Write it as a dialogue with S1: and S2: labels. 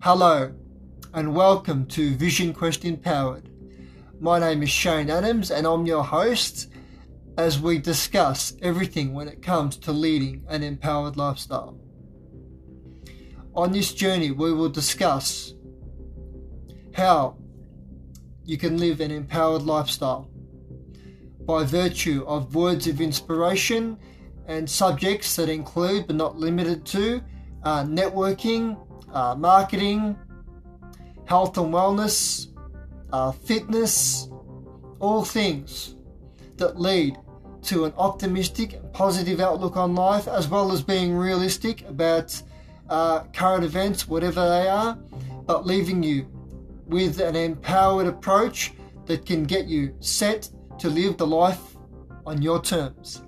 S1: Hello, and welcome to Vision Quest Empowered. My name is Shane Adams, and I'm your host as we discuss everything when it comes to leading an empowered lifestyle. On this journey, we will discuss how you can live an empowered lifestyle by virtue of words of inspiration and subjects that include but not limited to uh, networking, uh, marketing, health and wellness, uh, fitness, all things that lead to an optimistic positive outlook on life, as well as being realistic about uh, current events, whatever they are, but leaving you with an empowered approach that can get you set to live the life on your terms.